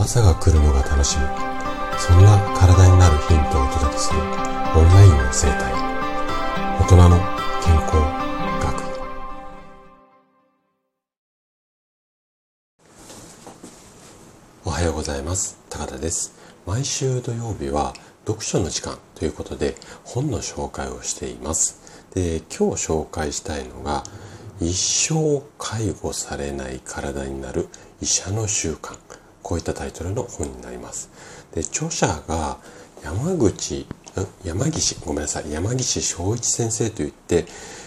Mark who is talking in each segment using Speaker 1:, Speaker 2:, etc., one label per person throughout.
Speaker 1: 朝が来るのが楽しみ。そんな体になるヒントをお届けするオンラインの生態。大人の健康学。おはようございます。高田です。毎週土曜日は読書の時間ということで本の紹介をしています。で今日紹介したいのが一生介護されない体になる医者の習慣。こういったタイトルの本になります。で著者が山口山岸ごめんなさい。山岸昭一先生といって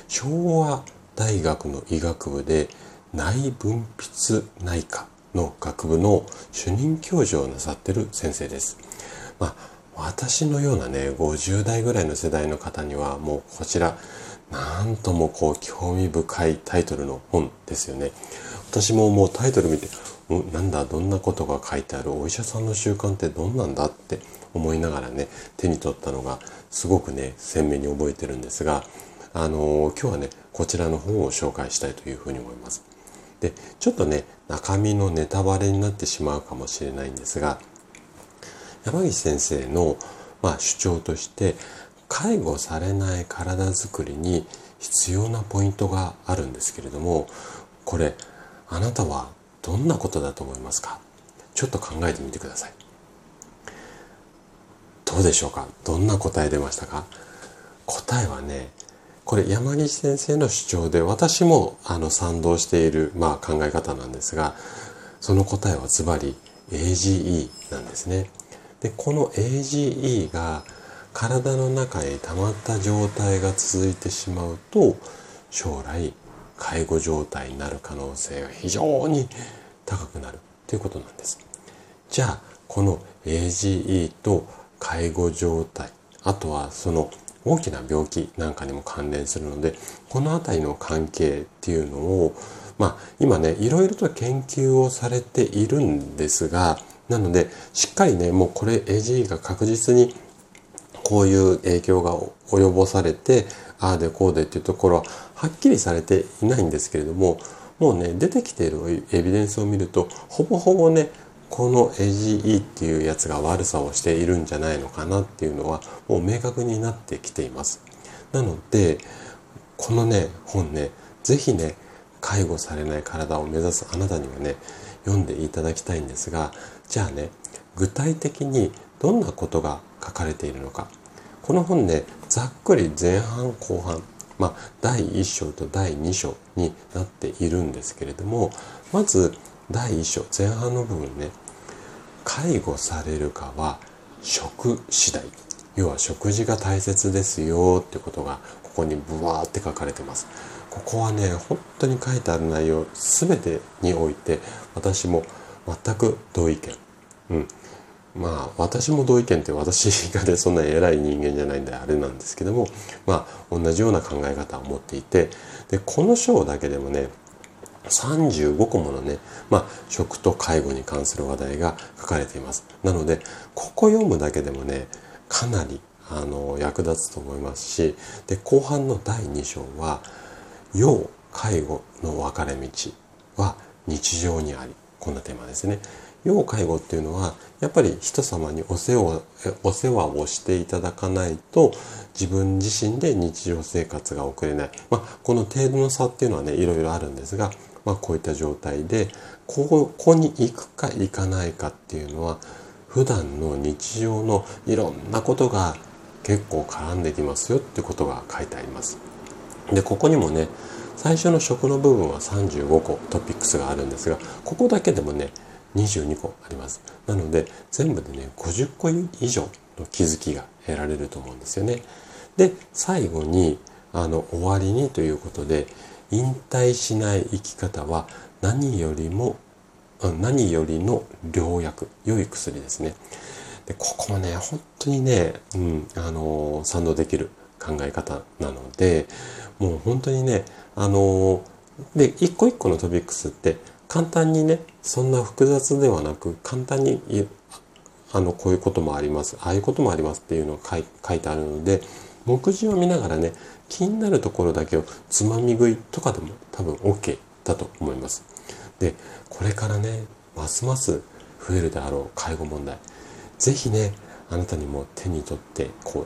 Speaker 1: 昭和大学の医学部で内分泌内科の学部の主任教授をなさってる先生です。まあ、私のようなね50代ぐらいの世代の方にはもうこちらなんともこう興味深いタイトルの本ですよね。私ももうタイトル見てなんだどんなことが書いてある？お医者さんの習慣ってどんなんだって思いながらね手に取ったのがすごくね鮮明に覚えてるんですがあのー、今日はねこちらの本を紹介したいというふうに思います。でちょっとね中身のネタバレになってしまうかもしれないんですが山岸先生の、まあ、主張として介護されない体づくりに必要なポイントがあるんですけれどもこれあなたはどんなことだと思いますか？ちょっと考えてみてください。どうでしょうか？どんな答え出ましたか？答えはねこれ山岸先生の主張で私もあの賛同している、まあ、考え方なんですがその答えはズバリ AGE なんですね。でこの AGE が体の中へ溜まった状態が続いてしまうと将来介護状態になる可能性が非常に高くなるということなんです。じゃあこの AGE と介護状態あとはその大きな病気なんかにも関連するのでこの辺りの関係っていうのをまあ今ねいろいろと研究をされているんですがなのでしっかりねもうこれ AGE が確実にこういう影響が及ぼされてああでこうでっていうところははっきりされていないんですけれどももうね出てきているエビデンスを見るとほぼほぼねこの AGE っていうやつが悪さをしているんじゃないのかなっていうのはもう明確になってきています。なのでこのね本ね是非ね介護されない体を目指すあなたにはね読んでいただきたいんですがじゃあね具体的にどんなことが書かれているのか。この本ねざっくり前半後半まあ第1章と第2章になっているんですけれどもまず第1章前半の部分ね。介護されるかは食次第。要は食事が大切ですよってことがここにブワーって書かれてます。ここはね本当に書いてある内容全てにおいて私も全く同意見。うん。まあ私も同意見って私がねそんな偉い人間じゃないんであれなんですけどもまあ同じような考え方を持っていてでこの章だけでもね35個ものね、まあ、食と介護に関する話題が書かれています。なので、ここ読むだけでもね、かなりあの役立つと思いますし、で、後半の第2章は、要介護の分かれ道は日常にあり。こんなテーマですね。要介護っていうのは、やっぱり人様にお世話お世話をしていただかないと、自分自身で日常生活が送れない。まあ、この程度の差っていうのはね、いろいろあるんですが、まあ、こういった状態でここに行くか行かないかっていうのは普段の日常のいろんなことが結構絡んできますよってことが書いてあります。でここにもね最初の食の部分は35個トピックスがあるんですがここだけでもね22個あります。なので全部でね50個以上の気づきが得られると思うんですよね。で最後にあの終わりにということで引退しない生き方は何よりも何よりの良薬良い薬ですね。でここもね本当にね、うん、あの賛同できる。考え方なのでもう本当にねあので一個一個のトピックスって簡単にねそんな複雑ではなく簡単にあのこういうこともありますああいうこともありますっていうのが書いてあるので目次を見ながらね気になるところだけをつまみ食いとかでも多分 OK だと思います。でこれからねますます増えるであろう介護問題ぜひねあなたにも手に取ってこう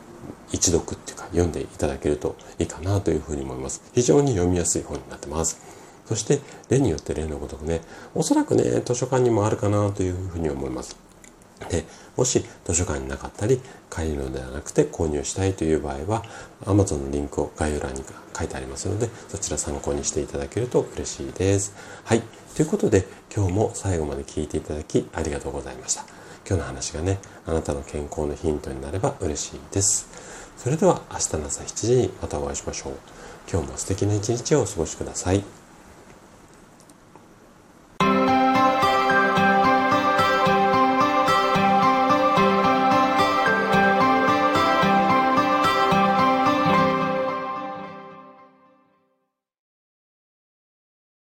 Speaker 1: 一読っていうか読んでいただけるといいかなというふうに思います。非常に読みやすい本になってます。そして例によって例のごとくねおそらくね図書館にもあるかなというふうに思います。でもし図書館になかったり借りるのではなくて購入したいという場合は Amazon のリンクを概要欄に書いてありますのでそちら参考にしていただけると嬉しいです。はい。ということで今日も最後まで聞いていただきありがとうございました。今日の話がねあなたの健康のヒントになれば嬉しいです。それでは明日の朝7時にまたお会いしましょう。今日も素敵な一日をお過ごしください。